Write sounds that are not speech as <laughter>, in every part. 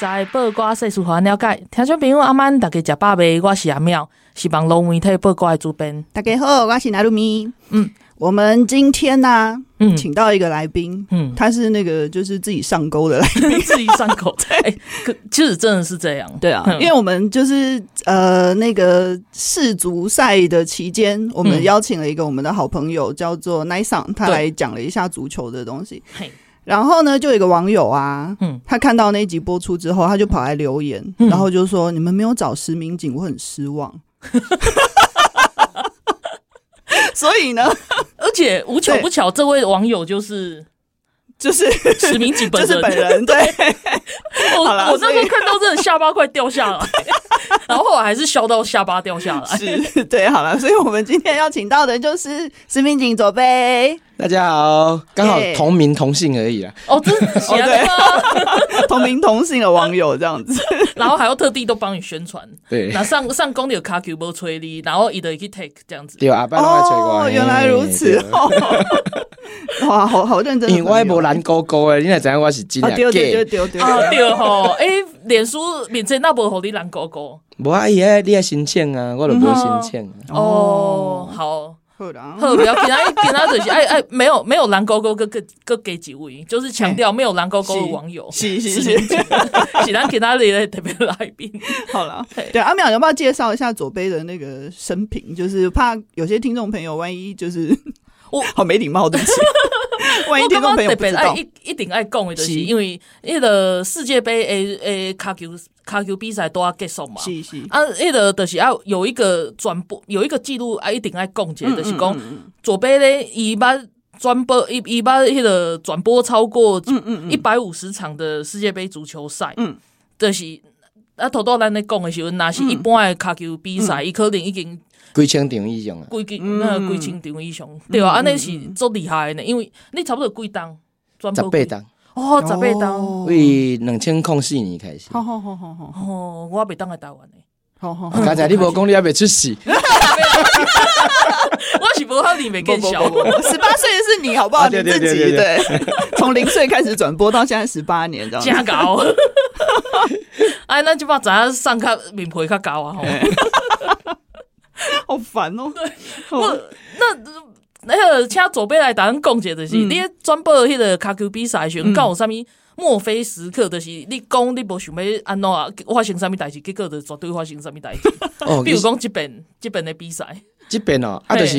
拜暗头啊，报挂新闻，互你知；报挂世事，互咱了解。听众朋友，阿曼，大家食饱未？我是阿妙，是网络媒体报挂的主编。大家好，我是奈露咪。嗯，我们今天呢、啊，嗯请到一个来宾，嗯他是那个就是自己上钩的来宾，<laughs> 自己上口 <laughs> 可其实真的是这样。对啊，嗯因为我们就是呃那个世足赛的期间，我们邀请了一个我们的好朋友，叫做奈桑，他来讲了一下足球的东西。嘿，然后呢，就有一个网友啊，嗯。他看到那一集播出之后，他就跑来留言，嗯。然后就说：“你们没有找实名警，我很失望。<laughs> ” <laughs> 所以呢，而且无巧不巧，这位网友就是就是石明景本人，就是本人对。我我那时候看到真的下巴快掉下来，<laughs> 然后后来还是笑到下巴掉下来。是，对，好了，所以我们今天要请到的就是石明景左贝，大家好，刚好同名同姓而已啦。哦，真的吗？<laughs> 同名同姓的网友这样子。<laughs> 然后还要特地都帮你宣传。对那上上工有卡 Q 波催你，然后伊就去 take 这样子。对，阿爸拢爱催我。哦，原来如此哦。哇，好好认真的朋友。因为我无蓝勾勾的，你若知影我是真啊，的对对对假。对对。啊，对吼，<laughs> 诶，脸书面前那无互你蓝勾勾。无啊，伊迄你爱申请啊，我就无申请。哦，好。好的啊，好，不要给他，给他就是哎哎，没有没有蓝勾勾，各各各给几位，就是强调没有蓝勾勾的网友，是是是是，是咱给他的特别来宾。好了，对阿淼，要不要介绍一下左杯的那个生平？就是怕有些听众朋友万一就是我好没礼貌，对不起。<laughs> 万一听众朋友不知道，一一定爱讲的，就是。是因为那个世界杯诶诶卡球卡球比赛都要结束嘛，是是。啊，那个就是要有一个转播，有一个记录啊，一定爱讲解，就是讲左边咧，伊捌转播，伊伊把迄个转播超过一百五十场的世界杯足球赛，嗯。就是啊，头到咱咧讲的时候，若是一般的卡球比赛，伊可能已经。几千场以上啊。规几那几千场以上，对啊，安尼是足厉害的呢，因为你差不多几档，转播十八档，哦，十八档，为两千零四年开始。好好好好好。哦，我未当来台湾的，好好。刚才你 <laughs> 无讲，你还没出世。<laughs> 我是无好年没更小，<laughs> 十八岁的是你，好不好？啊你自己对从零岁开始转播到现在十八年，这样子。加高，哎，咱即摆知影上课面皮较高啊，吼，好烦哦。我 <laughs> 那那个请左边来打咱讲者，就是你转播迄个卡球比赛的时阵，敢有啥物墨菲时刻，就是你讲你无想要安怎啊，发生啥物代志，结果就绝对发生啥物代志。<laughs> 哦，比如讲即边即边的比赛，即边哦，啊，就是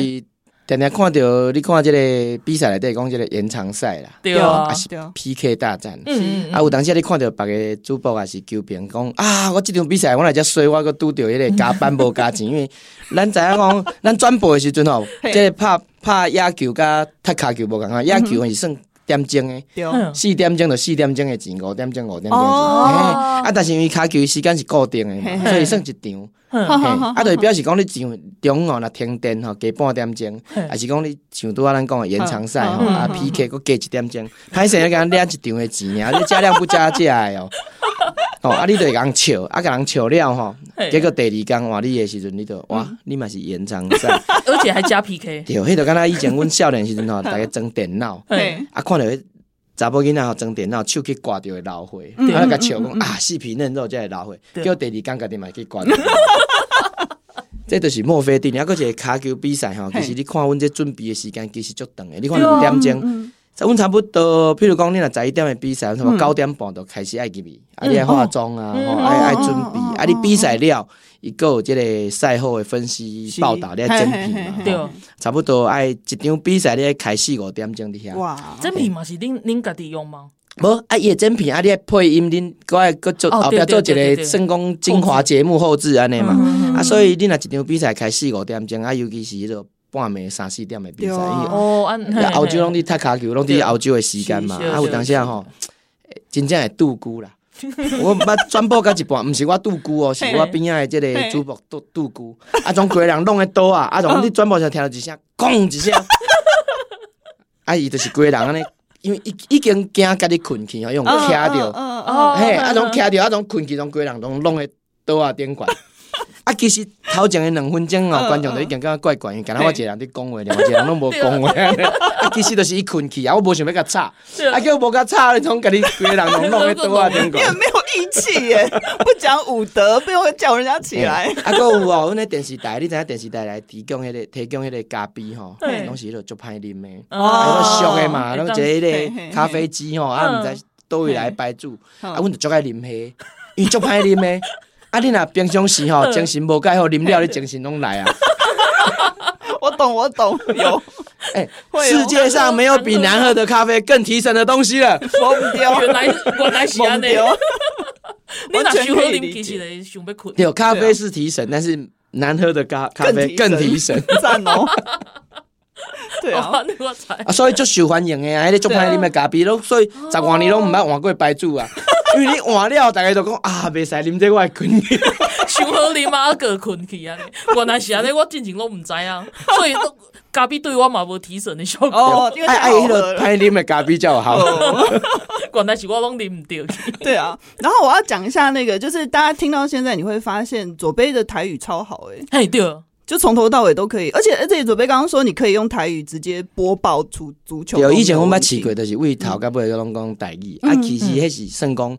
定定看到你看这个比赛内底讲这个延长赛啦，对啊。啊，是对啊。PK 大战。嗯啊，有当时你看到别个主播也是球评讲啊，我这场比赛我来遮衰，我阁拄着迄个加班无加钱，<laughs> 因为咱知影讲，咱转播的时阵吼，嘿。这个拍拍野球甲踢骹球无共啊，野球是算点钟的，对。嗯。四点钟就四点钟的钱，五点钟五点钟啊，但是因为骹球时间是固定的所以算一场。啊，就是表示讲你上中午若停电吼，加半点钟，还是讲你像拄仔咱讲的延长赛吼，嗯啊 PK 佫加一点钟，歹势你甲咱领一场的钱尔，你加量不加价诶哦。哦，啊，你就会甲人笑，啊，甲人笑了吼，结果第二天换你的时阵，你就哇，你嘛是延长赛，<laughs> 而且还加 PK，对，迄就敢若以前阮少年时阵吼，大家装电脑，嘿。啊，看着迄查某囡仔吼装电脑，手去挂着会老花，嗯。啊，甲笑讲啊，四皮嫩肉才会老花，对。结果第二天家己嘛去挂着。<laughs> 这就是墨菲定律，还佫一个骹球比赛吼，其实你看阮这准备的时间其实足长的，你看两点钟，阮差不多，譬如讲你若十一点的比赛，差不多九点半就开始爱入去，啊，你爱化妆啊，吼，爱爱准备，啊，你比赛了，伊佫有即个赛后的分析报道，你爱整片嘛，对吼，差不多爱一场比赛你爱开四五点钟伫遐。哇，这片嘛是恁恁家己用吗？无啊，伊的整片啊，你爱配音，恁佫爱佫做哦后壁做一个算讲精华节目后置安尼嘛。嗯啊，所以你若一场比赛开四五点钟，啊，尤其是迄个半暝三四点的比赛，对啊。因为哦，按欧洲拢伫踢骹球，拢伫澳洲的时间嘛，啊，有当时啊吼，真正会拄龟啦。<laughs> 我捌转播到一半，毋是我拄龟哦，是我边仔的即个主播拄拄龟，啊，种规人拢在倒啊，啊，种你转播时听到一声，咣一声，<laughs> 啊，伊就是规人安尼，因为已已经惊家己困去哦，用徛着，哦嘿，啊，种徛着，啊，种困去，种规人拢拢在倒啊顶悬。啊，其实头前的两分钟哦，观众都已经感觉怪怪，因为敢若我一个人伫讲话，另外一个人拢无讲话。<laughs> 啊，其实都是伊困去啊，我无想要甲吵，啊，叫我无甲吵，你从家己规个人拢拢在倒啊顶悬。你 <laughs> 很没有义气耶，不讲武德，不用叫人家起来。<laughs> 啊，阁有哦，阮咧电视台，你知影电视台来提供迄个提供迄个咖啡吼，拢是迄个足歹啉的，啊，俗的嘛，拢一个迄个咖啡机吼，啊，毋知倒位来摆住，啊，阮就足爱啉迄，伊足歹啉的。啊！你若平常时吼 <laughs> 精神无介好，啉了你精神拢来啊！<laughs> 我懂，我懂，有。哎，世界上没有比难喝的咖啡更提神的东西了。疯掉！原来原来是安尼。<laughs> 你若想好啉，其实会想要困。有咖啡是提神，但是难喝的咖咖啡更提神。赞哦！对啊，啊，所以足受欢迎的啊，迄个足歹啉的咖啡，拢所以十外年拢毋捌换过白煮啊。<laughs> 因为你换了，大家都讲啊，袂使啉这个会困去，<laughs> 想好啉啊，个困去啊。原来是安尼，我之前拢毋知啊。所以咖啡对我嘛无提神的效果。哦，因为爱迄个歹啉的咖啡较好。<laughs> 原来是我拢啉毋着。对啊，然后我要讲一下那个，就是大家听到现在，你会发现左杯的台语超好诶。嘿，对。就从头到尾都可以，而且而且准备刚刚说你可以用台语直接播报出足球。有以前我捌试过，就是为头到尾都拢讲台语，啊，其实迄是算讲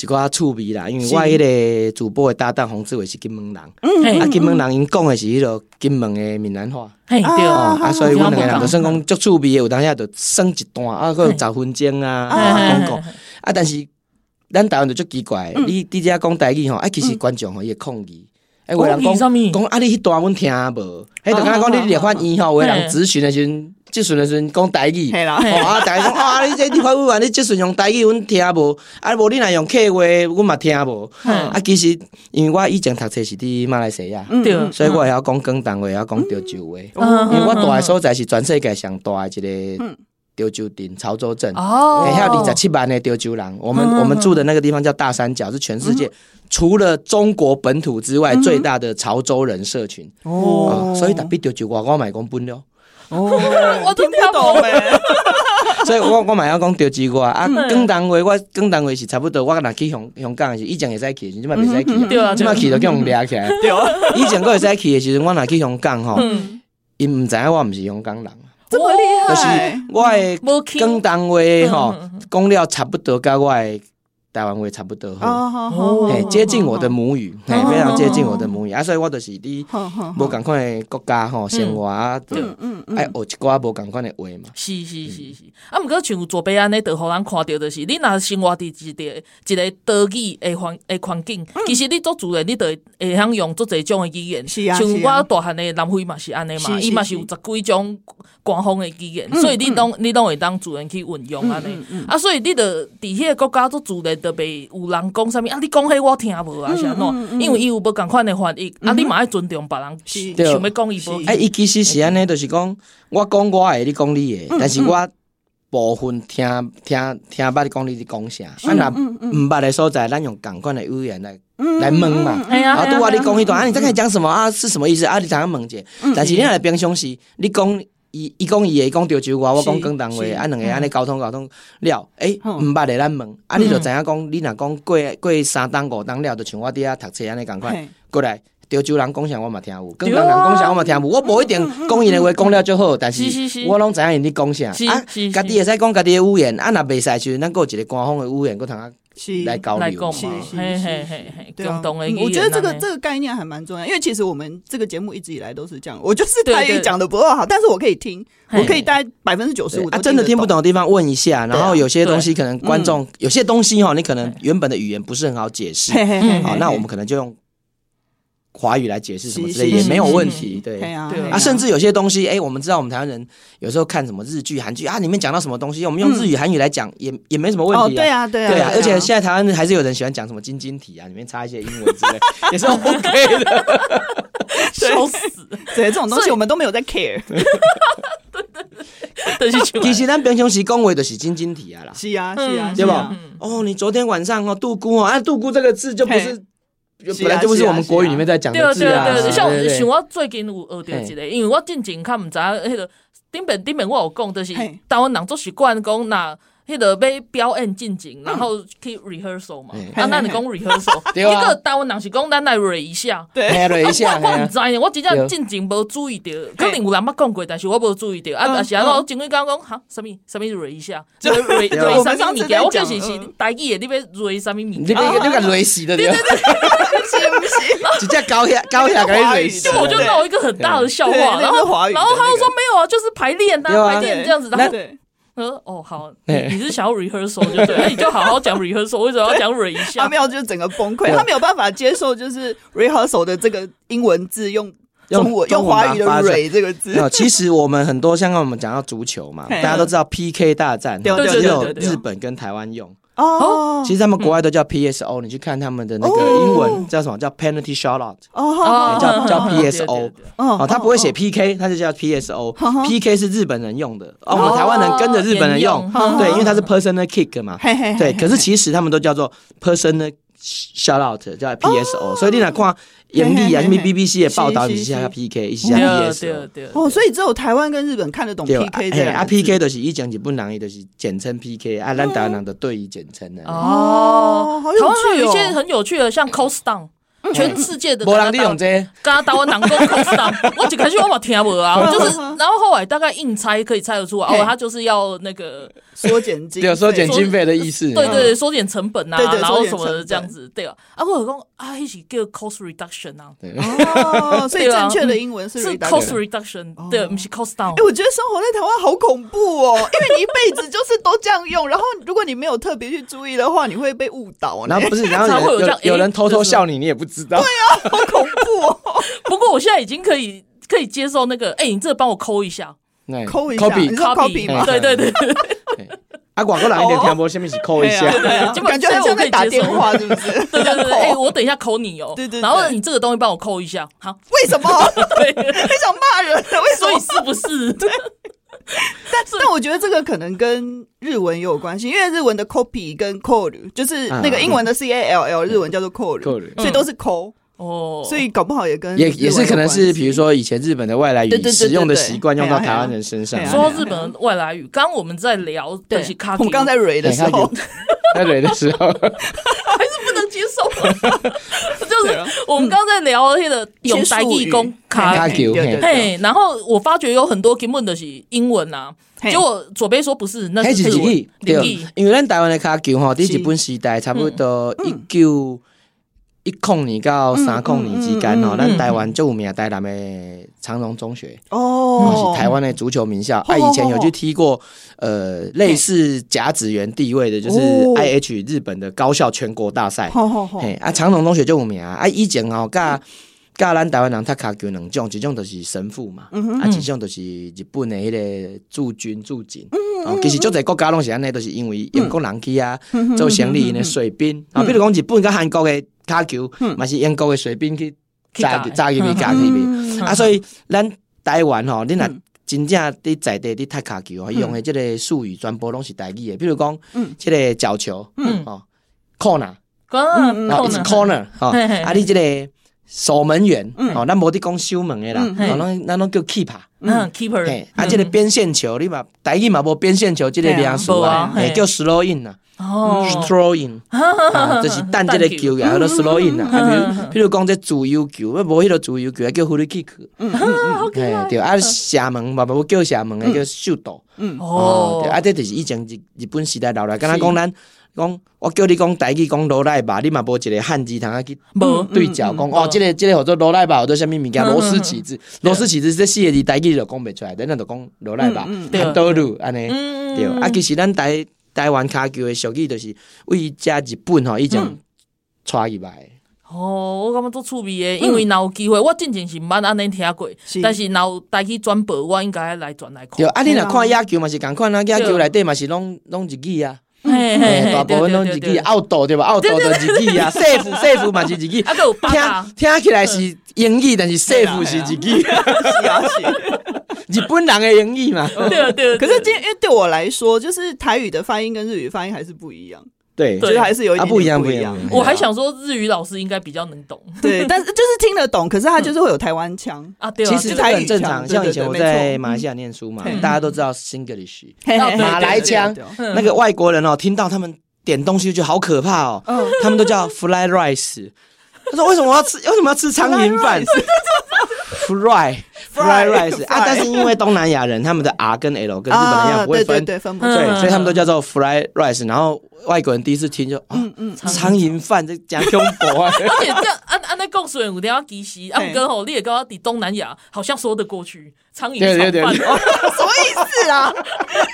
一寡趣味啦。因为我迄个主播的搭档洪志伟是金门人，啊，金门人因讲的是迄个金门的闽南话，嘿，对。啊，所以阮两个人就算讲足趣味的，有当下就算一段啊，佫有十分钟啊，讲讲啊，但是咱台湾就足奇怪，你你遮讲台语吼，啊，其实观众吼伊会抗议。哎，有人讲讲啊，你迄段阮听无？迄就敢若讲你立法院吼，有人咨询的时阵，咨询的时阵讲台语，哦啊，大家讲啊，你这立法委员你咨询用台语，阮听无？啊，无你若用客话，阮嘛听无？啊，其实因为我以前读册是伫马来西亚，所以我会晓讲广东话，会晓讲潮州话，因为我住的所在是全世界上大的一个潮州镇潮州镇，会晓二十七万的潮州人。我们我们住的那个地方叫大三角，是全世界。除了中国本土之外，最大的潮州人社群。哦，所以特别就我我买公本了。哦，<laughs> 我听不懂诶，<laughs> 所以我我买要讲潮州话啊，广东话我广东话是差不多，我若去香香港的时，以前会使去，现在袂使去，对啊，现在去就叫人掠起来，<laughs> 对啊，以前我会使去的时阵，我若去香港吼，因毋知影我毋是香港人，这么厉害，就是我的广东话吼讲了差不多，甲我的。台湾话差不多，嘿，接近我的母语，嘿，非常接近我的母语。啊，所以我就是伫无共款的国家吼生活啊，嗯嗯嗯，爱学一寡无共款的话嘛。是是是是，啊，毋过像左边安尼，就互人看到就是，你若生活伫一个一个岛屿的环的环境，其实你做主人，你就会晓用做侪种的语言。是啊，像我大汉的南非嘛是安尼嘛，伊嘛是。有十几种官方的语言，所以你拢你拢会当主人去运用安尼。啊，所以你就伫迄个国家做主人。特别有人讲啥物啊？你讲迄我听无啊？是安怎？因为伊有无共款的翻译啊？你嘛爱尊重别人，想要讲伊无？哎，伊其实是安尼，就是讲我讲我的，你讲你的，但是我部分听听听捌你讲你伫讲啥？啊，若毋捌的所在，咱用共款的语言来来问嘛。啊，拄啊，你讲迄段啊，你在讲讲什么啊？是什么意思啊？你怎样问者？但是你若平常时，你讲。伊伊讲伊的，伊讲潮州话，我讲广东话，啊，两个安尼沟通沟通了，诶，毋捌诶咱问，啊，你就知影讲，你若讲过过三档五档了，就像我伫遐读册安尼共款，过来潮州人讲啥我嘛听有，广东人讲啥我嘛听有，我无一定讲伊的话讲了就好，但是我拢知影因咧讲啥，啊，家己会使讲家己的语言，啊，若袂使就咱阁有一个官方的语言，阁通啊。来交流嘛，嘿嘿嘿嘿，共同的。我觉得这个这个概念还蛮重要，因为其实我们这个节目一直以来都是这样，我就是台语讲的不够好，但是我可以听，我可以大概百分之九十五。啊，真的听不懂。的地方问一下，然后有些东西可能观众有些东西哈，你可能原本的语言不是很好解释，好，那我们可能就用。华语来解释什么之类也没有问题，对啊，甚至有些东西，哎，我们知道我们台湾人有时候看什么日剧、韩剧啊，里面讲到什么东西，我们用日语、韩语来讲也也没什么问题，对啊，对啊，对啊，而且现在台湾还是有人喜欢讲什么晶晶体啊，里面插一些英文之类，<laughs> 也是 OK 的。<laughs> 笑死！对，这种东西我们都没有在 care。对 <laughs> 对对，其实咱平常时讲话就是晶晶体啊啦，是啊是啊，对吧？哦，你昨天晚上哦，杜姑哦，啊，杜姑这个字就不是，本来就不是我们国语里面在讲的字啊。对对对，像像我最近有学到一个，因为我进前较毋知迄个顶边顶边我有讲，就是台湾人做习惯讲那。迄个被表演进前，然后去 rehearsal 嘛，啊，那你讲 rehearsal，一个台湾人是讲咱来 re 一下，对，re 一下，我唔知呢，我真正进前无注意到，可能有人捌讲过，但是我无注意到，啊，但是啊，我前几工讲哈，什么什么 re 一下，就 re re 什么物件，我就是是台语的，你要 re 什么物件，你你别 re 死的，对对对，是不是？直接高下高下给你 re 死，就我就闹一个很大的笑话，然后然后他又说没有啊，就是排练啊，排练这样子，然后。呃哦好，你你是想要 rehearsal 就对，那你就好好讲 rehearsal，为什么要讲 re 一下？<laughs> 他没有，就整个崩溃，他没有办法接受，就是 rehearsal 的这个英文字用中文用华语的 re 这个字。其实我们很多，像刚刚我们讲到足球嘛，大家都知道 PK 大战，只有日本跟台湾用。哦，其实他们国外都叫 PSO，你去看他们的那个英文叫什么？叫 penalty shootout，哦，叫叫 PSO，哦，他不会写 PK，他就叫 PSO，PK <laughs> 是日本人用的，哦，我们台湾人跟着日本人用，对，因为他是 personal kick 嘛，对，可是其实他们都叫做 personal shootout，叫 PSO，所以你来看。严厉啊！什么 BBC 的报道，你一下要 PK，一下 PS。哦，所以只有台湾跟日本看得懂 PK 的。啊，PK 就是一讲日本人，伊就是简称 PK，啊，咱台湾人的对于简称的。哦，台湾有一些很有趣的，像 Coast Down。全世界的，没人利用这，刚刚打完南宫 cost down，我一 <laughs> 开始我嘛听无啊，<laughs> 就是，然后后来大概硬猜可以猜得出来，哦，他就是要那个 <laughs> 缩减经，对，缩减经费的意思，对对，缩减成本啊，然后什么的这样子，对啊，啊，我讲啊，一起叫 cost reduction 啊，哦，<laughs> 所以正确的英文是 cost reduction，对，不是 cost down。哎，我觉得生活在台湾好恐怖哦，<laughs> 因为你一辈子就是都这样用，然后如果你没有特别去注意的话，你会被误导。然后不是，然后 <laughs> 有有人偷偷笑你，你也不知道。对啊，好恐怖哦！不过我现在已经可以可以接受那个，哎，你这个帮我抠一下，抠一下，copy，copy 嘛？对对对。啊，广告来一点，听播下面是抠一下，就 <laughs> 感觉像在打电话，是不是？对 <laughs> 对对，<laughs> 哎，我等一下扣你哦。对对。然后你这个东西帮我扣一下，好？为什么？对，你想骂人？为什么？是不是？对。但但我觉得这个可能跟日文也有关系，因为日文的 copy 跟 call 就是那个英文的 c a l l，日文叫做 call，所以都是 call 哦，所以搞不好也跟也也是可能是比如说以前日本的外来语使用的习惯用到台湾人身上。说到日本的外来语，刚刚我们在聊的是卡，我们刚在瑞的时候，<laughs> 在瑞的时候。还是不能接受。<laughs> 就是我们刚刚在聊那个有台语讲卡球，嘿，然后我发觉有很多根本的是英文啊，结果左边说不是，那是日语，对，因为咱台湾的卡球哈，伫日本时代差不多一九。一控年到三控年之间哦，咱台湾就有名台南的长荣中学哦，是台湾的足球名校。啊，以前有去踢过呃类似甲子园地位的，就是 I H 日本的高校全国大赛。嘿，啊，长荣中学就有名啊。啊，以前哦，甲甲咱台湾人踢卡球两种，一种就是神父嘛，啊，一种就是日本的迄个驻军驻警。哦，其实足侪国家拢是安尼，都是因为英国人去啊做生意的水兵啊，比如讲日本跟韩国的。卡球嘛是英国的水兵去扎扎入去加入去，啊，所以咱台湾吼，你若真正伫在地伫踢卡球哦，用的这个术语全部拢是台语的，比如讲，这个角球，哦，corner，哦，it's corner，哦，啊，你这个守门员，哦，咱无伫讲守门的啦，哦，咱咱拢叫 keeper，嗯，keeper，啊，这个边线球，你嘛台语嘛无边线球这个名词啊，叫 throw in 呐。哦，throw in，<laughs> 就是弹这个球啊，叫做 throw in 啊。比如，比如讲这自由球，无迄个自由球，叫 free kick。嗯嗯，<laughs> 对，啊，射门嘛，无叫射门，叫 shoot。嗯，哦，对，啊，这就是以前日日本时代留来，刚才讲咱讲，我叫你讲台语讲罗赖吧，你嘛无一个汉字通啊去对照讲，哦，这个这个叫做罗赖吧，或者什么物件？螺丝起子，螺丝起子这四个字台语就讲袂出来，等下就讲罗赖吧，很多路安尼，对，啊，其实咱台。台湾卡球的俗语就是为加日本吼，已经带入来。哦，我感觉足趣味诶，因为若有机会，我之前是毋捌安尼听过，但是若有带去转播，我应该来转来看。对，啊，你若看野球嘛是共款啊，野球内底嘛是拢拢日语啊。嘿嘿，大部分拢日语，奥斗对吧？奥斗的日语啊，<laughs> safe safe 嘛是日语，听听起来是英语，但是 safe 是日语，<laughs> 日本人的英语嘛。<laughs> 对对。可是今因为对我来说，就是台语的发音跟日语发音还是不一样。对，所以还是有一点不一样，不一样。我还想说日语老师应该比较能懂，对，但是就是听得懂，可是他就是会有台湾腔啊。对，其实这很正常。像以前我在马来西亚念书嘛，大家都知道 Singlish，马来腔，那个外国人哦，听到他们点东西就觉得好可怕哦，他们都叫 Fly Rice。他说为什么我要吃？<laughs> 为什么要吃苍蝇饭？<laughs> Fry Fry Rice 啊，但是因为东南亚人他们的 R 跟 L 跟日本人一样不会分，对，分不对，所以他们都叫做 Fry Rice，然后。外国人第一次听就，嗯嗯，苍蝇饭这讲恐怖啊！<laughs> 而且这样按按那供水五天要低息，啊，跟吼你也跟我抵东南亚好像说得过去，苍蝇炒饭，<laughs> 什么意思啊？<laughs>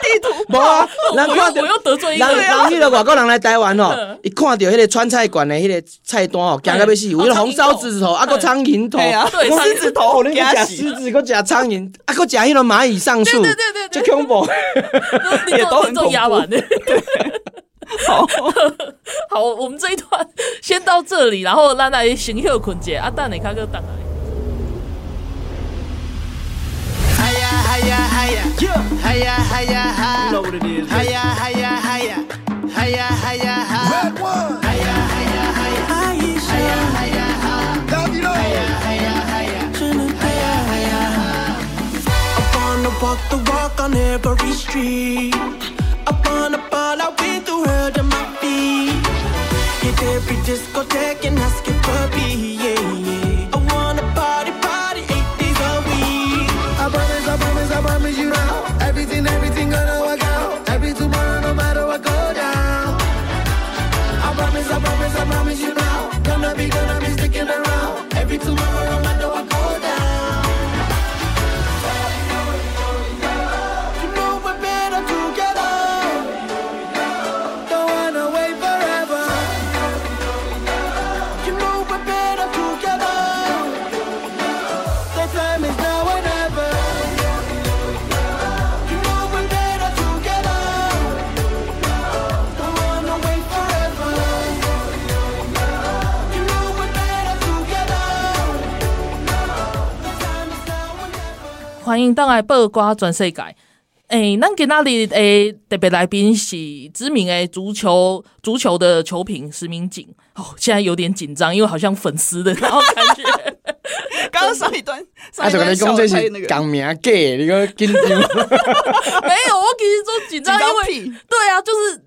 地图炮，我又我又得罪一个人。人迄个外国人来台湾哦，一看到迄个川菜馆的迄个菜单哦，惊到要死，有迄个红烧狮子头，啊个苍蝇头，对，狮子头，你讲狮子，个讲苍蝇，啊个讲迄个蚂蚁上树，对对对对，就恐怖，也都很恐怖。<laughs> 好。<laughs> 好，我们这一段先到这里，然后让大家先休困一下。阿蛋，你看个蛋来。嗨呀嗨呀嗨呀，嗨呀嗨呀嗨，嗨呀嗨呀嗨，嗨呀嗨呀嗨，嗨呀嗨呀嗨，嗨呀嗨呀嗨，嗨呀嗨呀嗨，嗨呀嗨呀嗨呀，真的嗨呀嗨呀嗨。I wanna walk the walk on every street. Up on a ball, I've been through hell to my feet. Hit every discotheque and ask it for me, yeah. 欢迎登来报瓜全世界。诶，咱今仔日诶特别来宾是知名诶足球足球的球评石明景哦，现在有点紧张，因为好像粉丝的，然后感觉 <laughs> 刚刚上一段，啊，就跟你讲这是讲名假，你个紧张？<laughs> 没有，我其实说紧张，因为对啊，就是。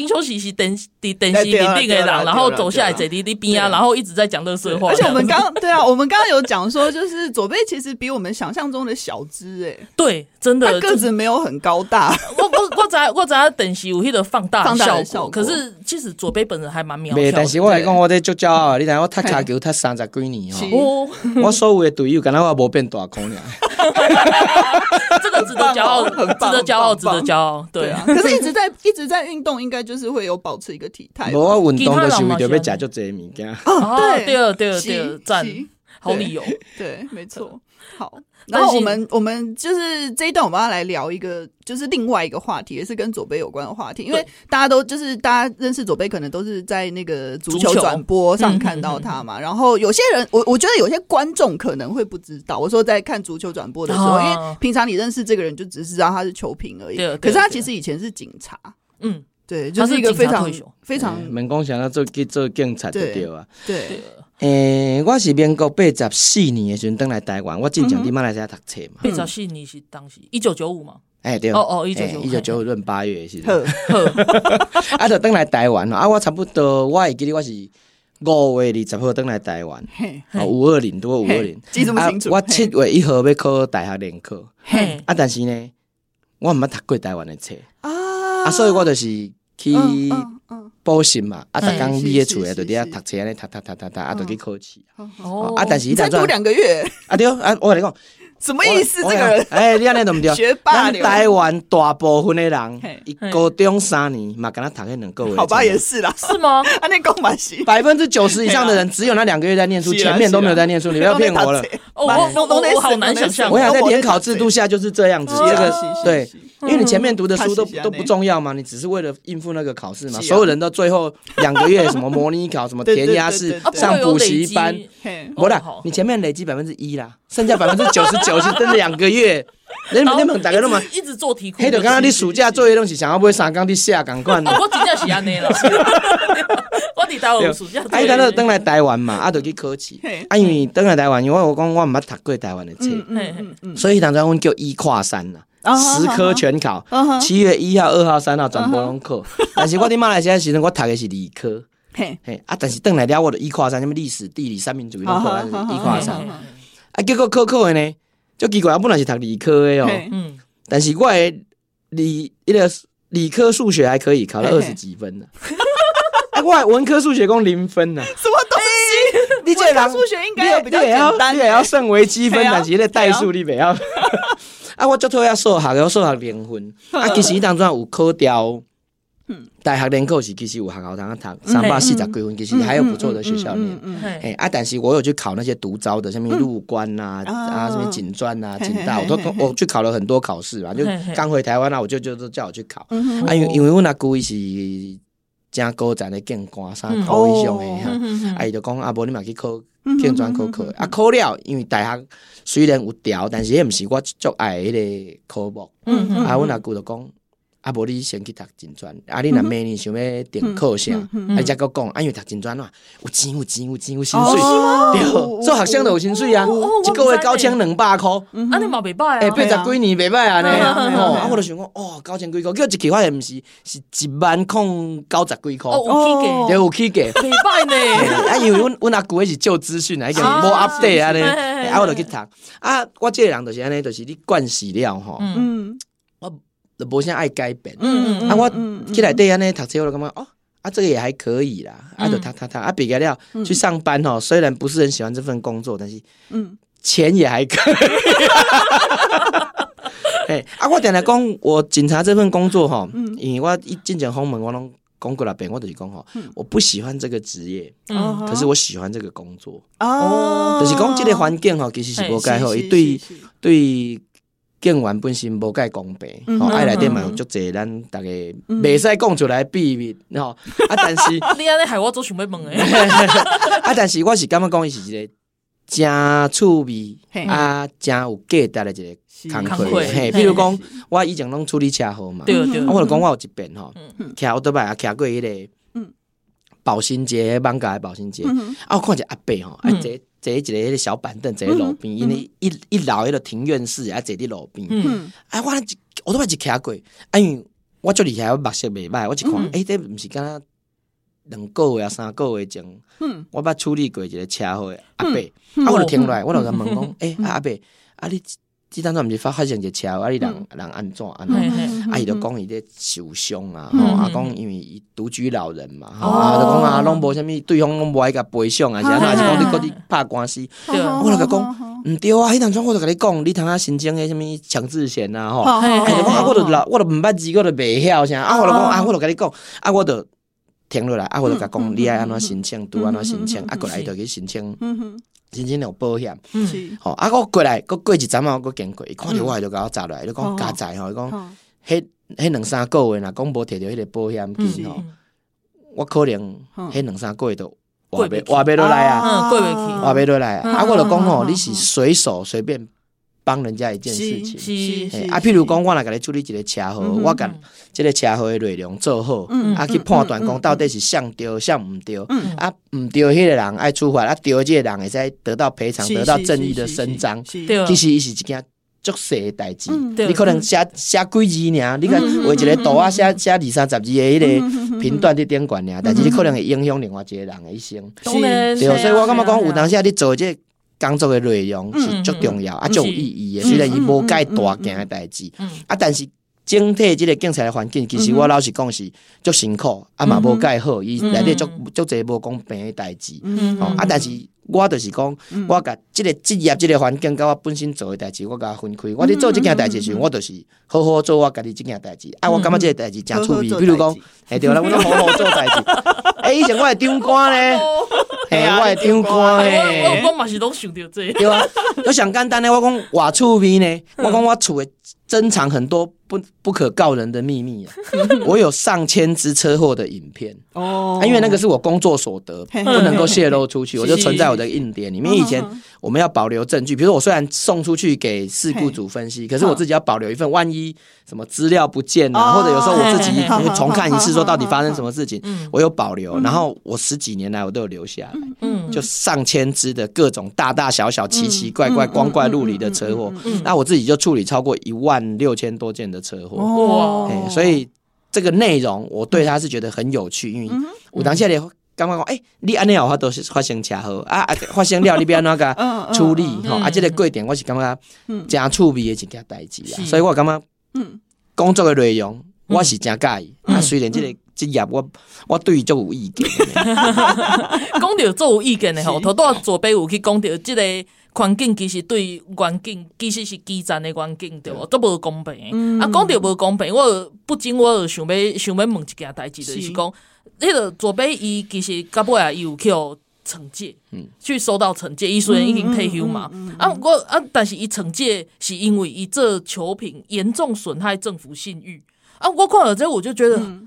冰球喜喜等等等西顶顶的人，然后走下来在滴滴边啊，然后一直在讲乐色话。而且我们刚对啊，我们刚刚有讲说，就是左贝其实比我们想象中的小只哎，对，真的他个子没有很高大。<laughs> 我我我在我在等西有那个放大效果，可是其实左贝本人还蛮苗条。但是我来讲，我在足骄傲，<laughs> 你睇我踢卡球踢三十几年哦，我所有的队友，感觉我无变大孔呀。<laughs> 这个值得骄傲，很值得骄傲，值得骄傲。对啊，可是一直在一直在运动，应该就是会有保持一个体态。我运动的时候就要吃就这些物件。啊，对，对了，对了，对了，赞，好理由。对，没错。好，然后我们我们就是这一段我们要来聊一个，就是另外一个话题，也是跟左贝有关的话题。因为大家都就是大家认识左贝，可能都是在那个足球转播上看到他嘛。然后有些人，我我觉得有些观众可能会不知道。我说在看足球转播的时候，因为平常你认识这个人，就只是知道他是球评而已。可是他其实以前是警察。嗯。对，就是一个非常非常。民工想要做去做警察就对啊。对，诶，我是民国八十四年的时候登来台湾，我进讲你马来西亚读册嘛。八十四年是当时一九九五嘛？哎，对。哦哦，一九九五，一九九五闰八月是。呵呵。<laughs> 啊，就登来台湾啊，我差不多，我会记得我是五月二十号登来台湾。哦，五二零多五二零。记这么清楚。我七月一号要考大学联考。啊，但是呢，我毋捌读过台湾的册。啊。啊，所以我就是。去补习嘛，啊，逐工毕业出来就伫遐读册，安尼读读读读读，啊，就去考试。哦，啊，但是才读两个月。啊对，啊，我跟你讲，<laughs> 什么意思？这个人，哎，你安尼都唔对。<laughs> 学霸。台湾大部分的人，一高中三年嘛，跟他读迄两个月。好吧，也是啦。是吗？啊，你讲嘛是。百分之九十以上的人，只有那两个月在念书，前面都没有在念书。你不要骗我了。我我我好难想象。我想在联考制度下就是这样子。这个对。因为你前面读的书都都不重要嘛，你只是为了应付那个考试嘛。所有人都最后两个月什么模拟考、什么填鸭式上补习班，不啦，你前面累积百分之一啦，剩下百分之九十九是等两个月。你们你们大家都嘛一直做题库，嘿，就刚刚你暑假作业东西想要买三工你写赶快。我真正是安尼啦，<laughs> 我伫台湾暑假，啊，伊等到等来台湾嘛，啊，就去考试。啊，因为等来台湾，因为我讲我毋捌读过台湾的册，所以当时阮叫一跨三啦，十科全考，七月一号、二号、三号全部拢考。但是我伫马来西亚时阵，我读的是理科，嘿，嘿，啊，但是等来了，我的一跨三，什么历史、地理、三民主义拢考，一跨三。啊，结果考考的呢？就奇怪，我本来是读理科的哦，嗯，但是我的理一个理科数学还可以，考了二十几分呢。<laughs> 哎，我文科数学共零分呢，什么东西？你这人数学应该要比较简单，你也要算微积分，但是那代数你不要。<laughs> 啊，我最讨厌数学，我数学零分。<laughs> 啊，其实当中有考掉。大学联考时其实有学校堂读三百四十几分，其实还有不错的学校念。哎啊，但是我有去考那些独招的，像什么入关啊啊，什么警专啊、警大，我都我去考了很多考试嘛。就刚回台湾啊，我就就都叫我去考。啊，因因为我那姑伊是正高层的警官，啥考以上的哈。啊，伊就讲啊，无你嘛去考警专考考。啊，考了，因为大学虽然有调，但是迄毋是我足爱迄个科目。啊，阮阿舅就讲。啊，无你先去读金专，啊，你若明年想要订课啥，啊，再搁讲，啊，因为读金专嘛，有钱有钱有钱有薪水，对，做学生都有薪水啊，一个月九千两百箍，啊，你嘛袂歹啊，哎，八十几年袂歹啊，哦，啊，我就想讲，哦，九千几块，叫一期发现毋是，是一万空九十几箍，哦，有起价，对，有起价，袂歹呢，<laughs> 啊，因为阮阮阿舅迄是旧资讯啊，<laughs> 已经无 update 啊咧，啊，我就去读，啊，我这个人就是安尼，就是你惯死了吼，嗯。就无啥爱改变，嗯嗯啊，我起来对安尼读册，我就感觉哦，啊，这个也还可以啦，啊，就读读读，啊，毕业了去上班哦，虽然不是很喜欢这份工作，但是，嗯，钱也还可以。<laughs> 哎，啊，我点来讲，我警察这份工作吼，因为我一进前访问，我拢讲过了遍，我就是讲吼，我不喜欢这个职业，嗯，可是我喜欢这个工作，哦，就是讲这个环境吼，其实是无介好，伊对对。警员本身无介公平，吼，爱内底嘛有足侪咱逐个袂使讲出来秘密，吼。<laughs> 啊，但是 <laughs> 你安尼害我做想要问诶。<laughs> 啊，但是我是感觉讲伊是一个真趣味，啊，真有价值的一个工课。嘿，比如讲，我以前拢处理车祸嘛，我就讲我有一遍吼，骑欧多拜啊，骑过迄个保兴街，艋舺保新街，啊，我看一个阿伯吼，啊，这。坐一个迄个小板凳，坐喺路边，因为一一楼迄个庭院式，啊，坐伫路边。嗯，哎，我我都捌一骑过，哎，因为我最厉害，我目色袂歹，我一看，哎，这毋是敢若两个月啊，三个月前，嗯，我捌处理过一个车祸，阿伯，啊，我就停落来，我就甲问讲，诶，阿伯，啊，你。即当中毋是发发生一个车祸，啊！你人人安怎安怎？啊！伊就讲伊咧受伤啊！吼！啊，讲因为伊独居老人嘛，吼！啊，就讲啊，拢无啥物，对方拢无爱甲赔偿啊，是安怎？是讲你搁伫拍官司，我就甲讲毋对啊！迄当阵我就甲你讲，你通啊申请迄啥物强制险啊？吼！啊，就讲啊，我就老，我就毋捌字，我就袂晓啥啊！我就讲啊，我就甲你讲啊，我就停落来啊，我就甲讲，你爱安怎申请，拄安怎申请，啊，过来就去申请。真正有保险，吼啊！我过来，我过一阵仔，我经过，伊看着我就甲我砸落来，你讲加载吼，伊讲，迄迄两三个月若讲无摕着迄个保险金吼，我可能迄两三个月都活袂活袂落来啊，过袂去，活袂落来啊！啊，我就讲吼，你是随手随便。帮人家一件事情，是啊，譬如讲，我来给你处理一个车祸，我甲这个车祸的内容做好，啊，去判断讲到底是谁对谁唔对，啊，唔对，迄个人爱处罚，啊，对，这个人会使得到赔偿，得到正义的伸张。其实伊是一件足细的代志，你可能写写几字尔，你看画一个图啊，写写二三十字的迄个评断的点管尔，但是你可能会影响另外一个人的一生。对，所以我感觉讲有当时你做这。工作的内容是足重要，啊，足有意义的。虽然伊无介大件的代志，啊，但是整体即个警察的环境，其实我老实讲是足辛苦，啊嘛无介好，伊内底足足侪无公平的代志，哦，啊，但是我就是讲，我甲即个职业、即个环境，甲我本身做诶代志，我甲分开。我伫做即件代志时，我就是好好做我家己即件代志。啊，我感觉即个代志诚趣味。比如讲，系对啦，我拢好好做代志。诶，<laughs> 以前我系长官咧，系我系长官咧。我我嘛是拢想到这。对啊，我上简单咧，我讲话趣味呢，我讲我厝诶珍藏很多。不不可告人的秘密啊！<laughs> 我有上千支车祸的影片哦，因为那个是我工作所得，不能够泄露出去，我就存在我的硬碟里面。以前我们要保留证据，比如说我虽然送出去给事故组分析，可是我自己要保留一份，万一什么资料不见了，或者有时候我自己会重看一次，说到底发生什么事情，我有保留。然后我十几年来我都有留下来，嗯，就上千支的各种大大小小、奇奇怪怪、光怪陆离的车祸，那我自己就处理超过一万六千多件的。车祸。哇、欸，所以这个内容我对他是觉得很有趣，因为我当下咧刚刚讲，哎、欸，你安尼有法都是发生车祸啊啊，发生了你不要那个 <laughs> 处理？哈，啊，这个过程我是感觉真趣味的一件代志啊，所以我感觉嗯，工作的内容我是真介意啊，虽然这个职业我我对于就有意见，<laughs> 讲到做有意见的吼，头都左边有去讲到这个。环境其实对环境其实是基层的环境对无？都无公平。啊，讲着无公平，我不禁我想要想要问一件代志，就是讲，迄个左边伊其实到尾啊，伊有去惩戒，去收到惩戒。伊虽然已经退休嘛，啊，我啊，但是伊惩戒是因为伊这球品严重损害政府信誉。啊，我看了之后我就觉得，啊。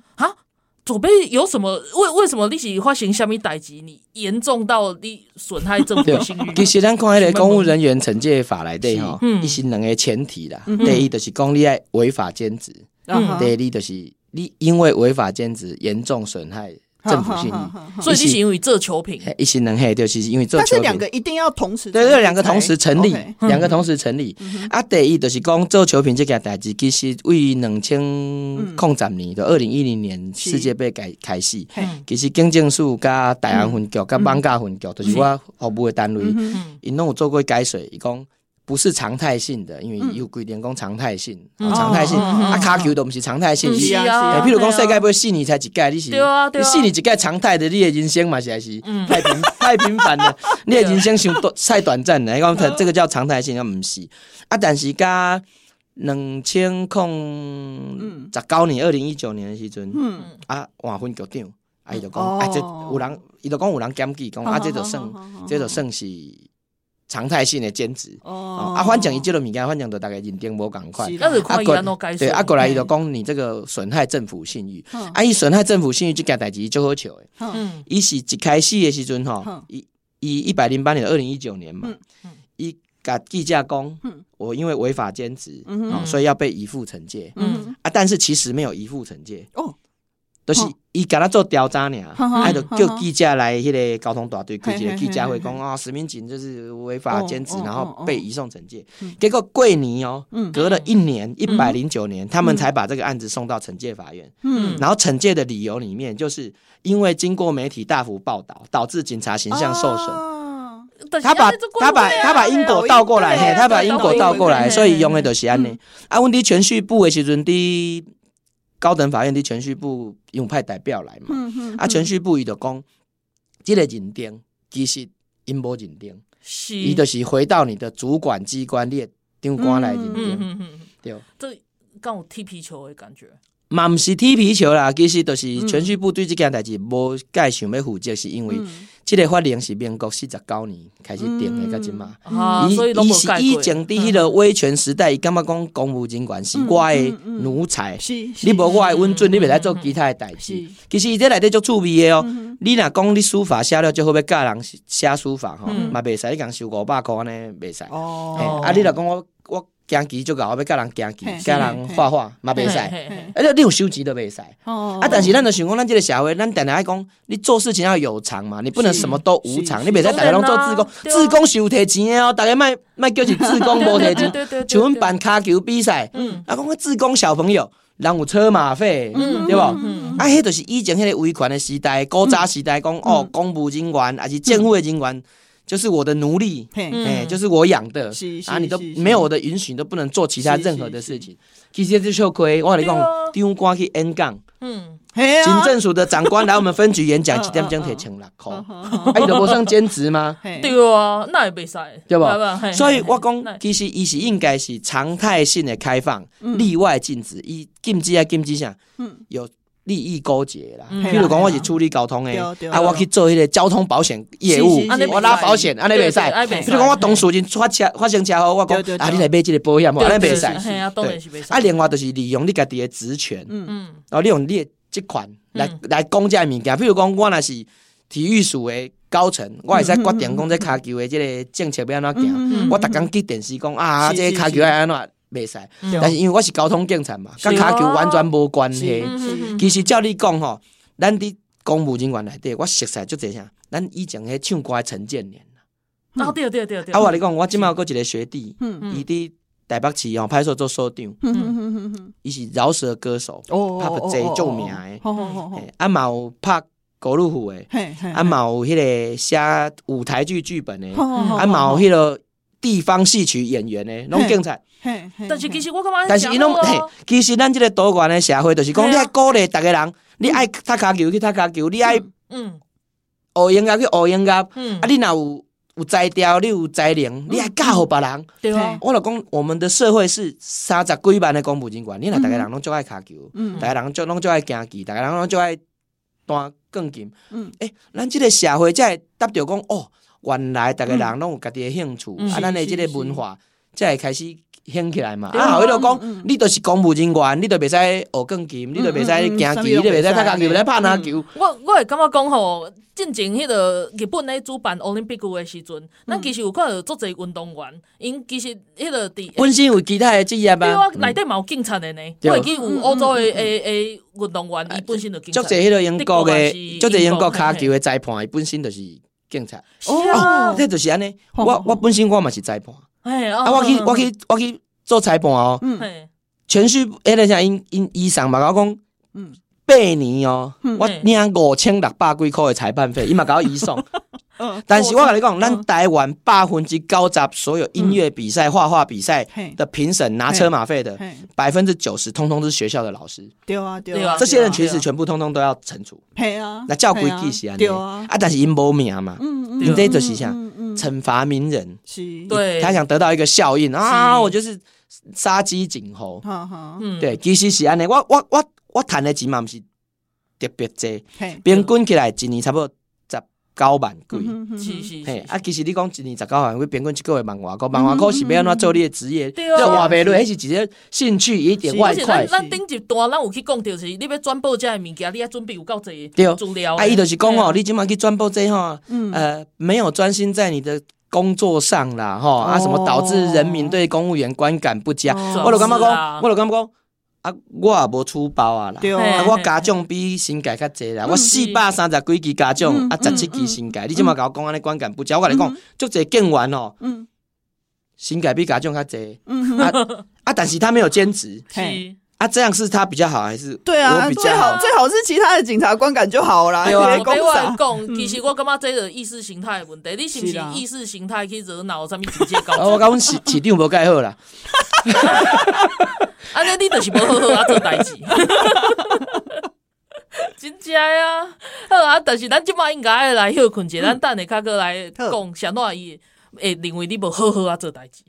左边有什么？为为什么你是发生什么代志？你严重到你损害政府信誉？其实咱看迄个公务人员惩戒法来对吼，伊是两个前提啦。第一就是讲你爱违法兼职，第二就是你因为违法兼职严重损害。<laughs> 政府信誉，所以你是因为做球品，一些人嘿，就是因为做球品。但是两个一定要同时，对对，两个同时成立，<laughs> 两个同时成立。啊，第一就是讲做球品这件代志，其实位于两千零十年的二零一零年世界杯开开始，其实警政署加台湾分局加艋舺分局，就是我服务的单位，因拢有做过解水，伊讲。不是常态性的，因为有规定讲常态性，常态性啊，卡球都不是常态性。是啊，譬如讲世界杯四年才一届，你是四年一届常态的，你的人生嘛是还是太平太平凡了，<laughs> 你的人生太短太短暂了。讲这个叫常态性，啊不是。啊，但是加两千空十九年二零一九年的时阵，啊换分局长，啊伊就讲，啊这有人，伊就讲有人检举，讲啊这就算，这就算是。常态性的兼职。哦，啊，反正伊这个物件，反正都大概认定无共款。啊，过对，啊，过来伊就讲你这个损害政府信誉，啊，伊损害政府信誉这件代志就好笑诶。嗯，伊是一开始的时阵吼，伊伊一百零八年二零一九年嘛，伊甲记者讲，我因为违法兼职，所以要被移付惩戒。嗯，啊，但是其实没有移付惩戒。哦。都是伊甲他做调查呢，啊，就叫记者来迄个交通大队开一个记者会，讲啊，史明锦就是违法兼职，然后被移送惩戒。结果过年哦，隔了一年一百零九年，他们才把这个案子送到惩戒法院。嗯，然后惩戒的理由里面，就是因为经过媒体大幅报道，导致警察形象受损。他把他把他把因果倒过来，嘿，他把因果倒过来，所以用的都是安尼。啊，问题全序部的时阵的。高等法院的程序部用派代表来嘛？嗯嗯、啊，程序部伊就讲，这个认定其实因无认定，伊是就是回到你的主管机关列长官来认定，对，这刚有踢皮球的感觉。嘛毋是踢皮球啦，其实就是全序部对这件代志无介想要负责，是因为这个法令是民国四十九年开始定的，个只嘛。伊伊是以前伫迄个威权时代，伊感觉讲公务人员是我的奴才，你无我的温准，你袂使做其他的代志。其实伊这内底足趣味的哦，你若讲你书法写了就好，要教人写书法吼，嘛袂使，你讲收五百块安尼袂使。哦，啊，你若讲我我。行棋就搞，我要甲人行棋，甲人画画嘛袂使，而且你有收钱都袂使。啊，但是咱就想讲，咱这个社会，咱定定爱讲，你做事情要有偿嘛，你不能什么都无偿，你袂使大家拢做自工，自工是有提钱的哦，大家卖卖叫是自工无提钱。<laughs> 像阮办卡球比赛，啊，讲个志工小朋友，人有车马费，对不？啊，迄就是以前迄个维权的时代，古早时代讲哦，公务人员还是政府的人员。就是我的奴隶，哎，就是我养的啊！你都没有我的允许，你都不能做其他任何的事情。其实这就亏，我跟你讲，丢官去 N 杠，嗯，警政署的长官来我们分局演讲，一点钟提千六块，啊，伊就无算兼职吗？对啊，那也袂使，对吧？所以我讲，其实伊是应该是常态性的开放，例外禁止，伊禁止啊禁止啥？有利益勾结啦。譬如讲，我是处理交通的，啊，我去做迄个交通保险业务，我拉保险，安尼袂使。譬如讲，我同事情发车发生车祸，我讲啊，你来买这个保险，安尼袂使。啊，另外就是利用你家己的职权，嗯。嗯，然后利用你的职权来来讲这物件。譬如讲，我若是体育署的高层，我会使决定讲这骹球的这个政策要安怎行。我逐工去电视讲啊，这个卡球要安怎。袂使，但是因为我是交通警察嘛，甲骹球完全无关系。其实照你讲吼，咱伫公务人员内底，我熟悉就这啥。咱以前迄唱歌诶陈建年，哦对对对对。啊，我跟你讲，我即麦有一个学弟，伊伫台北市哦派出所做所长，伊是饶舌歌手，拍不济著名诶，啊嘛有拍高尔夫诶，啊嘛有迄个写舞台剧剧本诶，啊嘛有迄个地方戏曲演员的，拢精彩。但是其实我感觉，但是伊拢，其实咱即个多元的社会，就是讲你爱鼓励大家人，你爱踢骹球去踢骹球，你爱嗯学音乐去学音乐，啊你若有有才调，你有才能，你爱教互别人。对啊，我就讲，我们的社会是三十几万的公务人员，你若大家人拢最爱骹球，大家人就拢最爱行棋，大家人拢最爱弹钢琴。嗯，诶，咱这个社会才会达到讲哦，原来逐个人拢有家己的兴趣，啊，咱的即个文化才会开始。兴起来嘛，啊，后迄个讲，你都是公务人员，你都袂使学钢琴，你都袂使行棋，你都袂使踢骹球，袂使拍篮球。我我会感觉讲吼，进前迄个日本咧主办奥林匹克诶时阵，咱其实有看到足侪运动员，因其实迄个伫本身有其他诶职业啊，内底嘛有警察诶呢，我会记有欧洲诶诶诶运动员，伊本身就警察。足侪迄个英国诶，足侪英国骹球诶裁判，伊本身就是警察。哦，这就是安尼。我我本身我嘛是裁判。哎，啊，我去，我去，我去做裁判哦。嗯，全序，哎，等下，因因医生嘛，我讲，嗯，八年哦，我领五千六百几块的裁判费，<laughs> 伊嘛甲我移送。<laughs> 但是我跟你讲，咱台湾百分之高十所有音乐比赛、画画比赛的评审拿车马费的百分之九十，通通都是学校的老师。对啊，对啊，这些人其实全部通通都要惩处。对啊，那叫规矩是安尼。对啊，啊，但是因无名嘛，因这就是啥？惩罚名人，对，他想得到一个效应啊！我就是杀鸡儆猴，对，其实是安尼。我我我我谈的钱嘛，不是特别多，平均起来一年差不多十九万几。嘿，啊，其实你讲一年十九万，会平均一个月万外块，万外块是要安怎做你的职业？就话白了，还是直接兴趣一点外快。咱顶一段，咱有去讲到是，你要转报这个物件，你要准备有够侪资料。啊，伊就是讲哦，你今晚去转报这哈，呃，没有专心在你的工作上啦，哈啊，什么导致人民对公务员观感不佳？我就感觉讲，我就感觉讲。啊，我也无出包啊啦，啊，我家长比新界较济啦，我四百三十几期家长，啊，十七期新界，你即么甲我讲安尼观感不佳，我甲你讲，足济警员哦，新界比家长较济，啊啊，但是他没有兼职，啊，这样是他比较好还是？对啊，最好最好是其他的警察观感就好啦。对啊，别话讲，其实我感觉这个意识形态的问题，你是不是意识形态去惹恼上面直接搞？<laughs> 我甲阮市市长无盖好啦。<laughs> 安尼你就是无好好啊做代志，<laughs> 真正啊！好啊，但是咱即摆应该来休困者，咱等下较过来讲，啥怎伊会认为你无好好啊做代志。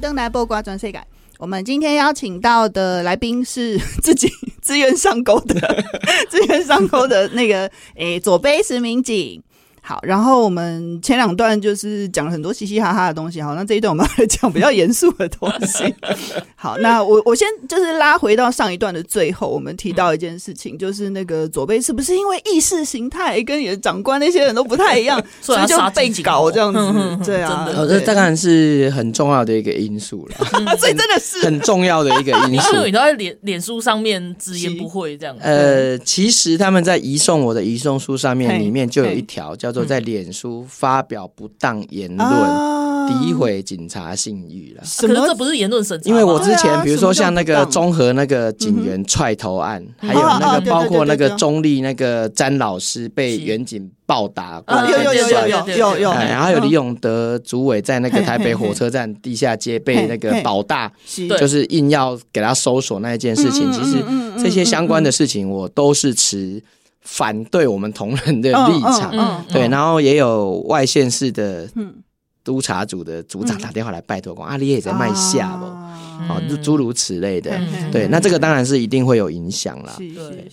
来播瓜转世界。我们今天邀请到的来宾是 <laughs> 自己 <laughs> 自愿上钩的，<laughs> 自愿上钩的那个诶，左边是民警。好，然后我们前两段就是讲了很多嘻嘻哈哈的东西，好，那这一段我们要来讲比较严肃的东西。<laughs> 好，那我我先就是拉回到上一段的最后，我们提到一件事情，就是那个左贝是不是因为意识形态跟你的长官那些人都不太一样，<laughs> 所以就被搞这样子？<laughs> 对啊，这当然是很重要的一个因素了，所以真的是很重要的一个因素。因为你都在脸脸书上面直言不讳这样。呃，其实他们在移送我的移送书上面里面就有一条叫做。在脸书发表不当言论，诋毁警察信誉了。什么？这不是言论审查？因为我之前，比如说像那个中和那个警员踹头案，还有那个包括那个中立那个詹老师被远警暴打，有有有有有有。然后有李永德主委在那个台北火车站地下街被那个保大，就是硬要给他搜索那一件事情。其实这些相关的事情，我都是持。反对我们同仁的立场，嗯嗯嗯、对，然后也有外县市的督察组的组长打电话来拜托，讲阿里也在卖下不，哦、嗯，诸如此类的，嗯、对，那这个当然是一定会有影响啦。对。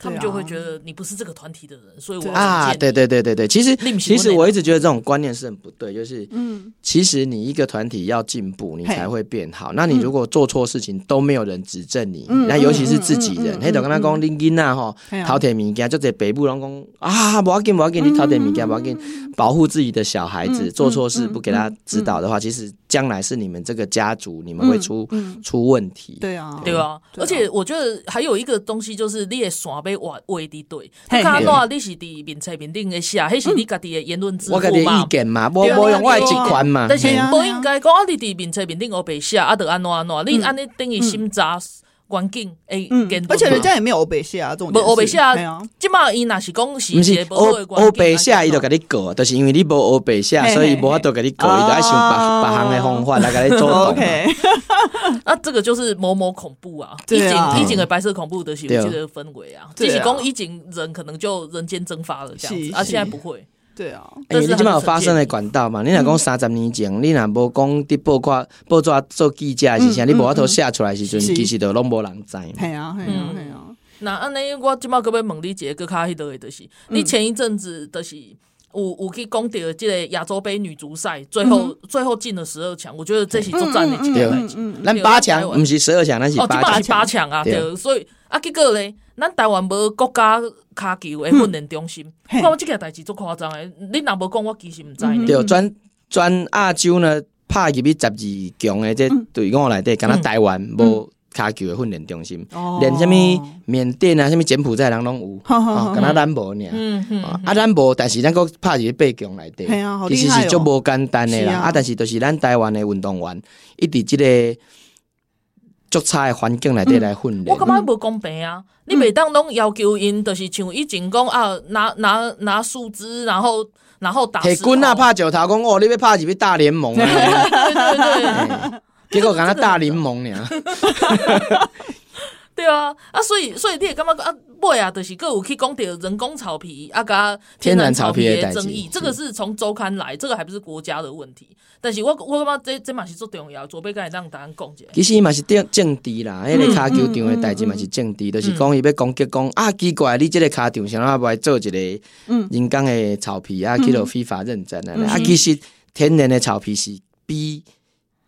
他们就会觉得你不是这个团体的人，所以我啊，对对对对对，其实其实我一直觉得这种观念是很不对，就是嗯，其实你一个团体要进步，你才会变好。那你如果做错事情都没有人指正你，那尤其是自己人，嘿，就跟他讲，恁囡仔吼，偷摕物件，就在北部人讲啊，不要紧不要紧，你偷摕物件不要紧，保护自己的小孩子，做错事不给他指导的话，其实将来是你们这个家族，你们会出出问题。对啊，对啊，而且我觉得还有一个东西就是你的耍。被挖挖的对，你看那，你是伫面册面顶的写，迄是你家己的言论自由嘛？我家己意见嘛，无无用我的职权嘛。但是不应该讲啊，你伫面册面顶我白写，啊，得安怎安怎，你安尼等于心杂环境诶，而且人家也没有欧白写啊，这种无白写啊，即码伊若是讲是，不是欧欧白写，伊就甲你告，就是因为你无欧白写，所以无法度甲你告，伊就爱想别别项的方法来甲你做动。<laughs> 那 <laughs> 这个就是某某恐怖啊，以前以前的白色恐怖的是这个氛围啊，这是讲以前人可能就人间蒸发了这样子，啊，现在不会。对啊，哎，你即满有发生的管道嘛？你若讲三十年前，你若无讲伫报挂报纸做记者是啥，你无法度写出来时阵，其实都拢无人知。系啊，系啊，系啊。那安尼，我即马可要问你一个较迄落的，就是你前一阵子就是。有有去讲到即个亚洲杯女足赛，最后最后进了十二强，我觉得这是作战的一件代志。咱八强不是十二强，咱是八强。啊！对，所以啊，结果咧，咱台湾无国家骹球的训练中心，我讲这个代志足夸张诶！你若无讲，我其实毋知。对，全全亚洲呢，拍入去十二强的这队伍内底，敢若台湾无。卡球的训练中心，连什么缅甸啊、什么柬埔寨人拢有，<laughs> 跟他咱无尔，啊咱无，但是咱个拍入八强内底，其实是足无简单的啦。啊，但是都是咱台湾的运动员，一直这个足差的环境内底来训练。我感觉无公平啊！你每当拢要求因，就是像以前讲啊，拿拿拿树枝，然后然后打。铁棍啊，拍石头讲哦，你要拍入去大联盟啊！对 <laughs> 对对。<laughs> 结果跟他大柠檬呢？<laughs> 对啊，啊，所以所以你也感觉啊，买啊，就是各有去讲到人工草皮啊，加天然草皮的争议，这个是从周刊来，这个还不是国家的问题。但是我我感觉这这嘛是最重要，左边该让答案讲一下。其实嘛是政政治啦，迄个卡球场的代志嘛是政治，就是讲伊要攻击讲啊，奇怪，你这个卡场想要不来做一个人工的草皮啊，去了非法认证的啊，其实天然的草皮是比。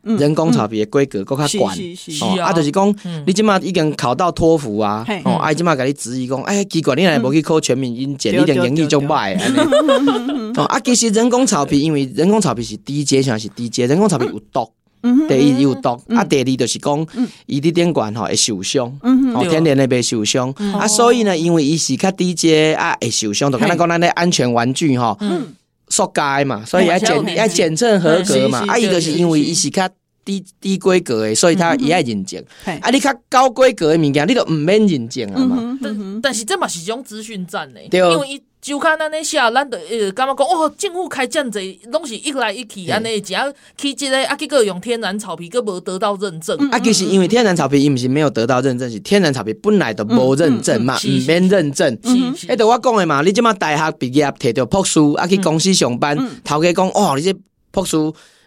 人工草皮的规格更加管哦，啊，就是讲你即马已经考到托福啊，哦，啊，即马甲你质疑讲，哎，奇怪，你若无去考全民英检，你连英语就歹 <laughs> <laughs> 哦，啊，其实人工草皮，因为人工草皮是低阶，像是低阶，人工草皮有毒，第一有毒，啊，第二就是讲，伊滴电管吼会受伤，哦，天然的袂受伤，啊，所以呢，因为伊是较低阶啊，会受伤，就敢若讲咱的安全玩具吼。塑胶嘛，所以要检要检测合格嘛。啊，伊个是因为伊是较低低规格诶，所以他也爱认证。啊，你较高规格诶物件，你都毋免认证啊嘛。但但是这嘛是一种资讯战呢，因为伊就看咱那写，咱就呃，感觉讲哦，政府开这样子，拢是一来一去，安尼只要去即个啊，结果用天然草皮，佫无得到认证。啊，其实因为天然草皮，伊毋是没有得到认证，是天然草皮本来就无认证嘛，毋免认证。迄着我讲的嘛，你即马大学毕业摕着博士，啊去公司上班，头家讲哦，你这博士。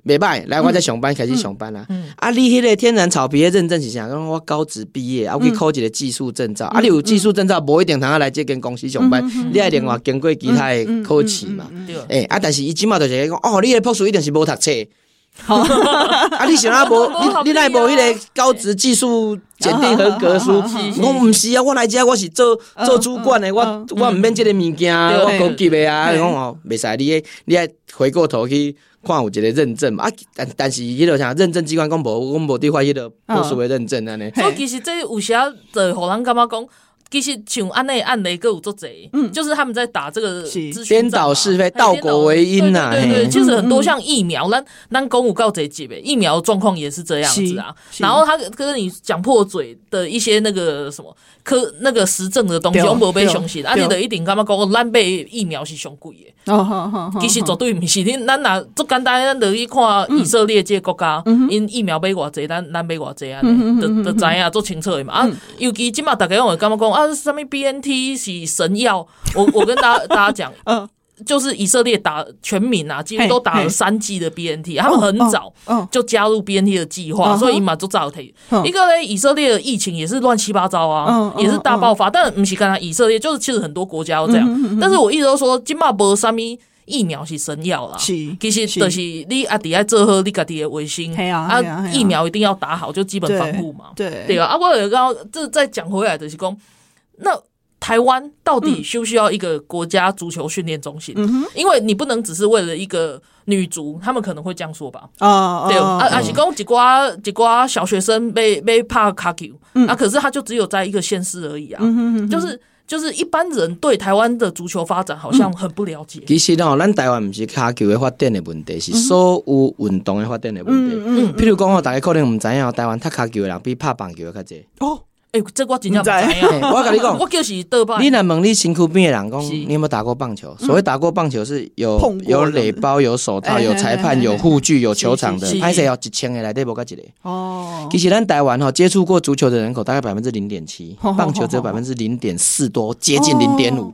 袂歹，来我在上班开始上班啦。啊，你迄个天然草皮的认证是啥？讲我高职毕业，啊，我去考一个技术证照。啊，你有技术证照，无一定通啊来这间公司上班，你爱另外经过其他的考试嘛。诶，啊，但是伊即嘛就是讲，哦，你个博士一定是无读册。<laughs> <laughs> 啊，你想啊无？<laughs> 你你来无迄个高职技术鉴定合格书？我毋是啊，我来遮我是做做主管的，我我毋免即个物件，我高级的啊。讲哦，袂使你，你爱回过头去。看有一个认证嘛，啊，但但是迄个啥认证机关讲无，讲无伫发迄个博士的认证安尼。所以其实这有时就互人感觉讲。其实像安内案雷个有做贼，嗯，就是他们在打这个颠倒是非、倒果为因呐。对对对，其实很多像疫苗，咱咱公务告贼级别疫苗状况也是这样子啊。然后他跟你讲破嘴的一些那个什么科那个实证的东西，我无被相信。啊，你得一定感觉讲咱被疫苗是上贵的。哦好好好。其实绝对不是，你咱呐做简单，咱就去看以色列这个国家，因疫苗买偌济，咱咱买偌济啊，就就知影做清楚的嘛。啊，尤其今嘛大家用会感觉讲啊。上面 BNT 是神药，我我跟大家大家讲，<laughs> 嗯，就是以色列打全民啊，几乎都打了三剂的 BNT，他们很早就加入 BNT 的计划，所以嘛就早退。一个呢，以色列的疫情也是乱七八糟啊，也是大爆发，但不是刚才以色列，就是其实很多国家都这样。但是我一直都说，今嘛不上面疫苗是神药啦，其实就是你阿，底下做好你家己的卫生，啊，疫苗一定要打好，就基本防护嘛，对对。啊。啊，我有刚刚这再讲回来就是讲。那台湾到底需不需要一个国家足球训练中心？嗯、因为你不能只是为了一个女足，他们可能会这样说吧？啊，对，啊，啊是讲一寡一寡小学生被被拍卡球，嗯、啊，可是他就只有在一个县市而已啊，嗯、就是就是一般人对台湾的足球发展好像很不了解。嗯、其实哦，咱台湾不是卡球的发展的问题，是所有运动的发展的问题。嗯嗯，譬如讲哦，大家可能唔知影，台湾踢卡球的人比拍棒球的较济哦。哎，这我真正不知影。我跟你讲，我就是德巴。你来问你身躯边的人讲，你有没有打过棒球？所谓打过棒球是有有垒包、有手套、有裁判、有护具、有球场的。拍摄要一千个来对不？个几个？哦。其实咱台湾哈接触过足球的人口大概百分之零点七，棒球只有百分之零点四多，接近零点五。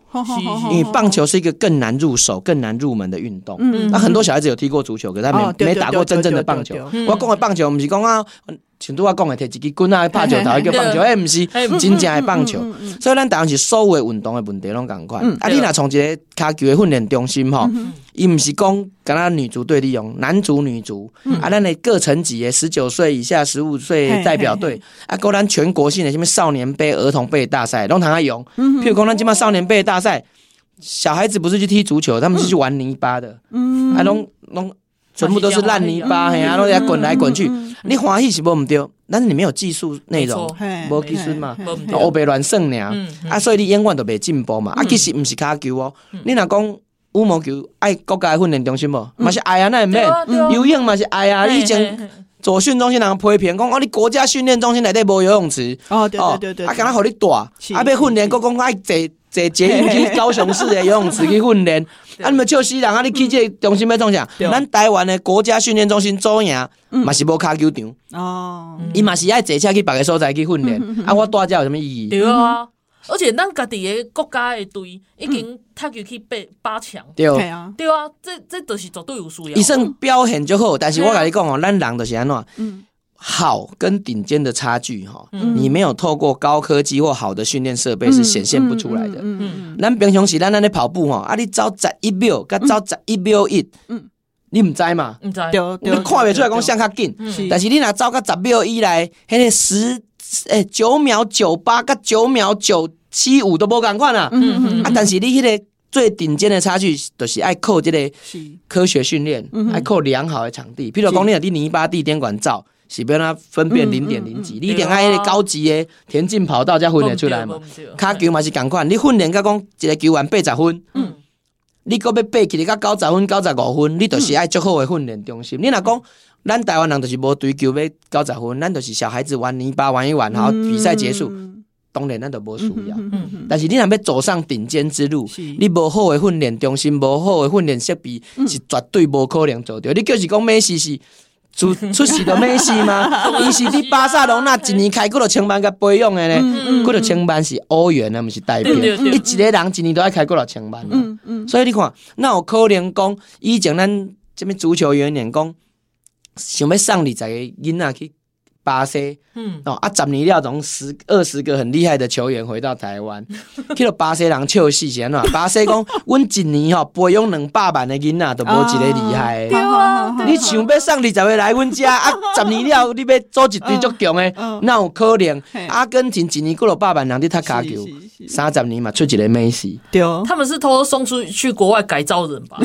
因为棒球是一个更难入手、更难入门的运动。嗯那很多小孩子有踢过足球，可是他没没打过真正的棒球。我讲的棒球，不是讲啊。像拄我讲的，摕一支棍啊，拍球头叫棒球，诶，<laughs> 毋是真正的棒球。所以咱台湾是所有的运动的问题拢共款。啊，你若从一个骹球的训练中心吼，伊毋是讲敢若女足队利用，男足、女足，啊，咱的各层级的十九岁以下、十五岁代表队，啊，够咱全国性的什么少年杯、儿童杯大赛，拢通爱用。譬如讲咱即马少年杯大赛，小孩子不是去踢足球，他们是去玩泥巴的，啊，拢拢。全部都是烂泥巴，嘿啊，拢在滚来滚去。你欢喜是无毋对，但是你没有技术内容，无技术嘛，乌白乱算尔。啊，所以你永远都袂进步嘛。啊，其实毋是骹球哦。你若讲羽毛球爱国家训练中心无，嘛是爱啊，那免。游泳嘛是爱啊。以前左训中心人批评讲，哦，你国家训练中心内底无游泳池。哦，对对对对。啊，敢若互你大，啊，要训练，国讲爱坐坐捷运去高雄市的游泳池去训练。啊！你们笑死人啊！你去这个中心要创啥？咱台湾的国家训练中心做啥？嘛是无卡球场哦。伊嘛是爱坐车去别个所在去训练。啊，我带遮有什么意义？对啊，而且咱家己的国家的队已经踢球去八八强。对啊，对啊，这这都是绝对有需要。伊算表现就好，但是我跟你讲哦，咱人就是安怎？嗯。好跟顶尖的差距哈，你没有透过高科技或好的训练设备是显现不出来的。嗯嗯，咱平常时咱咱咧跑步哈，啊你走十一秒，甲走十一秒一，嗯，你唔知嘛？唔知，你看袂出来讲像较紧，但是你若走甲十秒以内，迄个十诶九秒九八甲九秒九七五都无共款啊。嗯嗯，啊，但是你迄个最顶尖的差距，就是爱靠这个科学训练，爱靠良好的场地，譬如讲你在泥巴地点管走。是要他分辨零点零几，你一定爱迄个高级的田径跑道才训练出来嘛？骹球嘛是共款，你训练甲讲一个球员八十分，你搁要爬起来甲九十分、九十五分，你就是爱足好的训练中心。你若讲咱台湾人就是无追求要九十分，咱就是小孩子玩泥巴玩一玩，好比赛结束，当然咱就无需要。但是你若要走上顶尖之路，你无好的训练中心，无好的训练设备，是绝对无可能做到。你就是讲梅西是。出出事的梅西吗？<laughs> 伊是伫巴塞罗那一年开几落千万个培养的呢？几落千万是欧元啊，毋是代表。伊一个人一年都要开几落千万？所以你看，那有可能讲以前咱这边足球员员工想要送二十个囡仔去。巴西，嗯，哦啊，十年了，从十二十个很厉害的球员回到台湾，<laughs> 去了巴西人笑死先啦。巴西讲，<laughs> 阮一年吼培养两百万的囡仔，都无一个厉害的。对啊，你想要送二十个来阮家啊？十年了，你要组一队足强的，那有可能？阿根廷一年过了百万人在踢卡球，三十年嘛出一个梅西。对，他们是偷偷送出去国外改造人吧？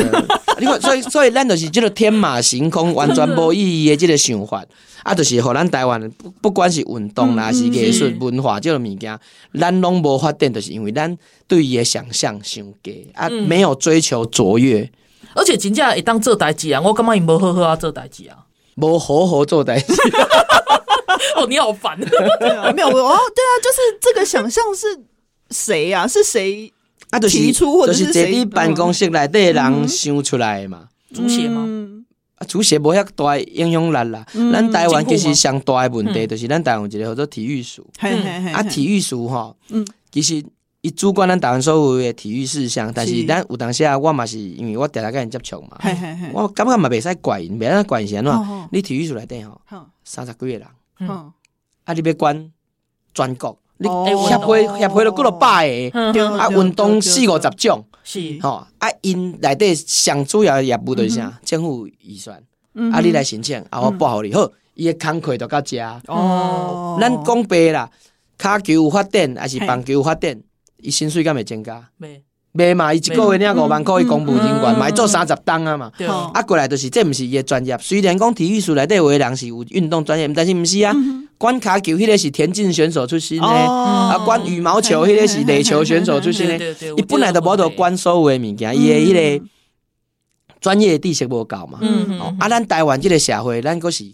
你看，所以所以咱就是这个天马行空、<laughs> 完全无意义的这个想法。啊，就是互咱台湾不不管是运动啦，是艺术文化这种物件，咱拢无发展，就是因为咱对伊的想象伤低啊，没有追求卓越，而且真正会当做代志啊，我感觉伊无好好啊做代志啊，无好好做代志。<laughs> 哦，你好烦，<laughs> 没有 <laughs> 哦，对啊，就是这个想象是谁呀？是谁啊就？提出或者是谁？你办公室内底人想出来的嘛？主写吗？啊，足协无遐大影响力啦。咱台湾其实上大的问题，就是咱台湾一个叫做体育署。啊，体育署吼，其实伊主管咱台湾所有的体育事项，但是咱有当时啊，我嘛是因为我常常甲因接触嘛，我感觉嘛袂使怪因，袂使怪因是安怎？你体育署内底吼，三十几个人，啊，你要管全国，你协会协会都过了百个，啊，运动四五十种。是吼，啊，因内底上主要业务就是啥？政府预算，啊，你来申请，啊，我报互你，好，伊个工课就到遮。哦，咱讲白啦，骹球有发展，还是棒球有发展，伊薪水敢会增加？没，没嘛，伊一个月领五万块，伊公务人员嘛，做三十档啊嘛。啊，过来就是这毋是伊个专业，虽然讲体育署内底有个人是有运动专业，但是毋是啊。管卡球，迄个是田径选手出身的；啊，关羽毛球，迄个是垒球选手出身的。<laughs> 伊本来就无得管所有的物件，伊的迄个专业知识无够嘛。啊，咱台湾即个社会，咱阁是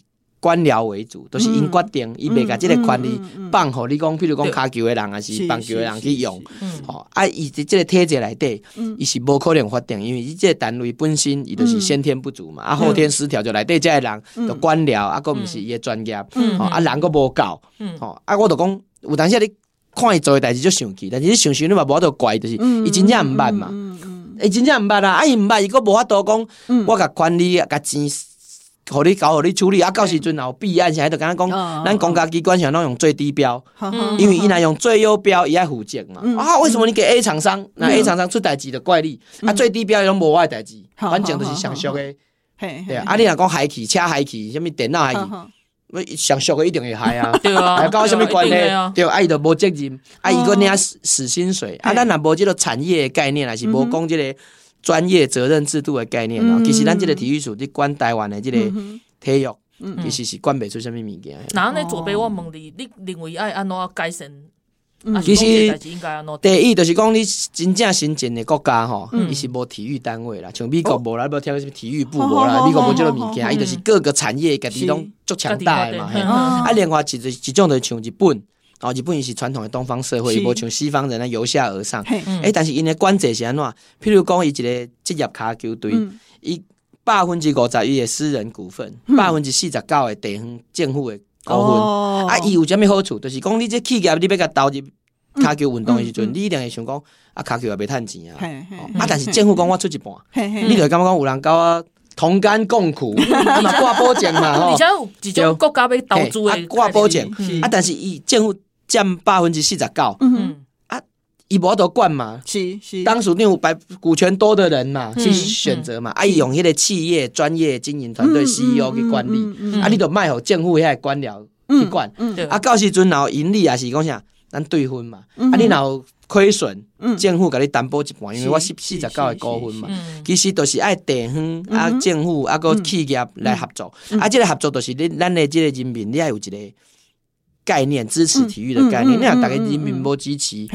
官僚为主，都是因决定，伊袂甲即个权利放互你讲，譬如讲骹球的人，还是棒球的人去用。哦，啊，伊这个体制内底，伊是无可能发展，因为伊即个单位本身，伊就是先天不足嘛，啊，后天失调就内底这个人，就官僚，啊，阁毋是伊的专业，吼，啊，人阁无够，哦，啊，我就讲，有当时你看伊做诶代志就生气，但是你想想你嘛无得怪，就是伊真正毋捌嘛，伊真正毋捌啊，啊，伊毋捌，伊个无法度讲，我甲管理啊，甲钱。互你搞，互你处理啊！到时阵有备案，现在就敢讲，咱公家机关想拢用最低标，因为伊若用最优标，伊爱负责嘛。啊，为什么你给 A 厂商，那 A 厂商出代志的怪力，啊，最低标拢无我代志，反正都是上俗的。对啊，啊，你若讲害去，车害去，什么电脑害去，上俗的一定会害啊。<laughs> 对啊，搞什么关系？对，啊，伊就无责任，啊，伊个领死死薪水，啊，咱若无即个产业的概念，还是无讲即个。专业责任制度的概念啊，其实咱这个体育署伫管台湾的这个体育，其实是管不出什么物件。那你左边我问你，你认为爱安怎改善？其实第一就是讲，你真正先进的国家吼，伊是无体育单位啦，像美国无啦，无听什么体育部无啦，美国无这个物件，伊就是各个产业家己拢足强大的嘛。啊，另外一一种就像日本。哦，日本伊是传统的东方社会，伊无像西方人啊由下而上。诶、嗯欸，但是因的管制是安怎？譬如讲，伊一个职业卡球队，伊百分之五十伊的私人股份，百分之四十九的地方政府的股份。哦、啊，伊有啥物好处？就是讲你这企业你要甲投入卡球运动的时阵，嗯嗯、你一定会想讲啊，卡球也袂趁钱啊。啊，但是政府讲我出一半，嘿嘿你就感觉讲有人甲我同甘共苦，<laughs> 啊嘛挂保证嘛吼。而且有一种国家要投资的，挂保证啊，但是伊政府。占百分之四十九，嗯啊，伊无得管嘛，是是，当属有百股权多的人嘛，去选择嘛，啊，伊用迄个企业专业经营团队 CEO 去管理，啊，你都卖互政府遐个官僚去管，啊，到时阵然后盈利也是讲啥，咱对分嘛，啊，你然后亏损，政府甲你担保一半，因为我是四十九个股份嘛，其实都是爱地方啊，政府啊个企业来合作，啊，这个合作都是你咱的这个人民，你爱有一个。概念支持体育的概念，你若大家人民无支持，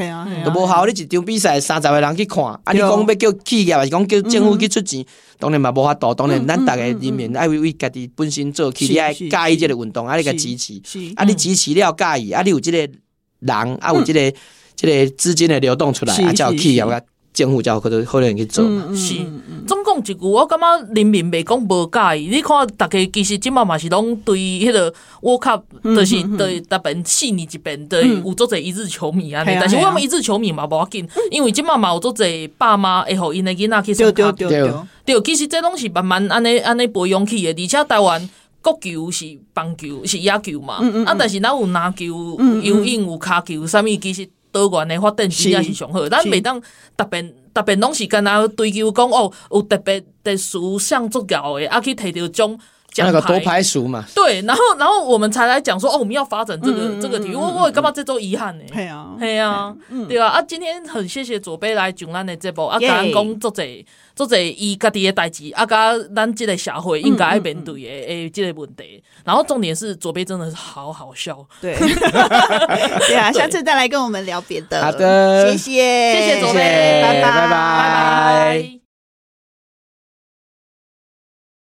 都无效。你一场比赛三十个人去看，啊，你讲要叫企业还是讲叫政府去出钱，当然嘛无法度。当然，咱大家人民爱为为家己本身做起，你爱介意这个运动，啊，你个支持，啊，你支持了介意，啊，你有这个人，啊，有这个这个资金的流动出来，啊，叫企业。政府叫或者好人去做嘛？是，总共一句，我感觉人民袂讲无介意。你看，大家其实即马嘛是拢对迄个 World Cup，就是对逐边四年一遍，对有做者一日球迷啊。但是我们一日球迷嘛无要紧，因为即马嘛有做者爸妈会互因的囡仔去参加。对对对，对，其实这拢是慢慢安尼安尼培养起的，而且台湾。国球是棒球是野球嘛，嗯嗯啊，但是咱有篮球、嗯嗯、游泳、有骹球，啥物其实多元的发展真正是上好。咱袂当特别特别拢是干那追求讲哦，有特别特殊项作业的，啊去摕到奖。那个多牌数嘛，对，然后然后我们才来讲说哦，我们要发展这个、嗯、这个体育，我我干嘛这周遗憾呢？对啊，对啊，对啊，啊，今天很谢谢左贝来上咱的节目，啊，甲咱讲做者做者伊家己的代志，啊，甲咱这个社会应该要面对的诶，这个问题。然后重点是左贝真的是好好笑，对，<laughs> 对啊，下次再来跟我们聊别的，好的，谢谢，谢谢左贝，拜拜，拜拜。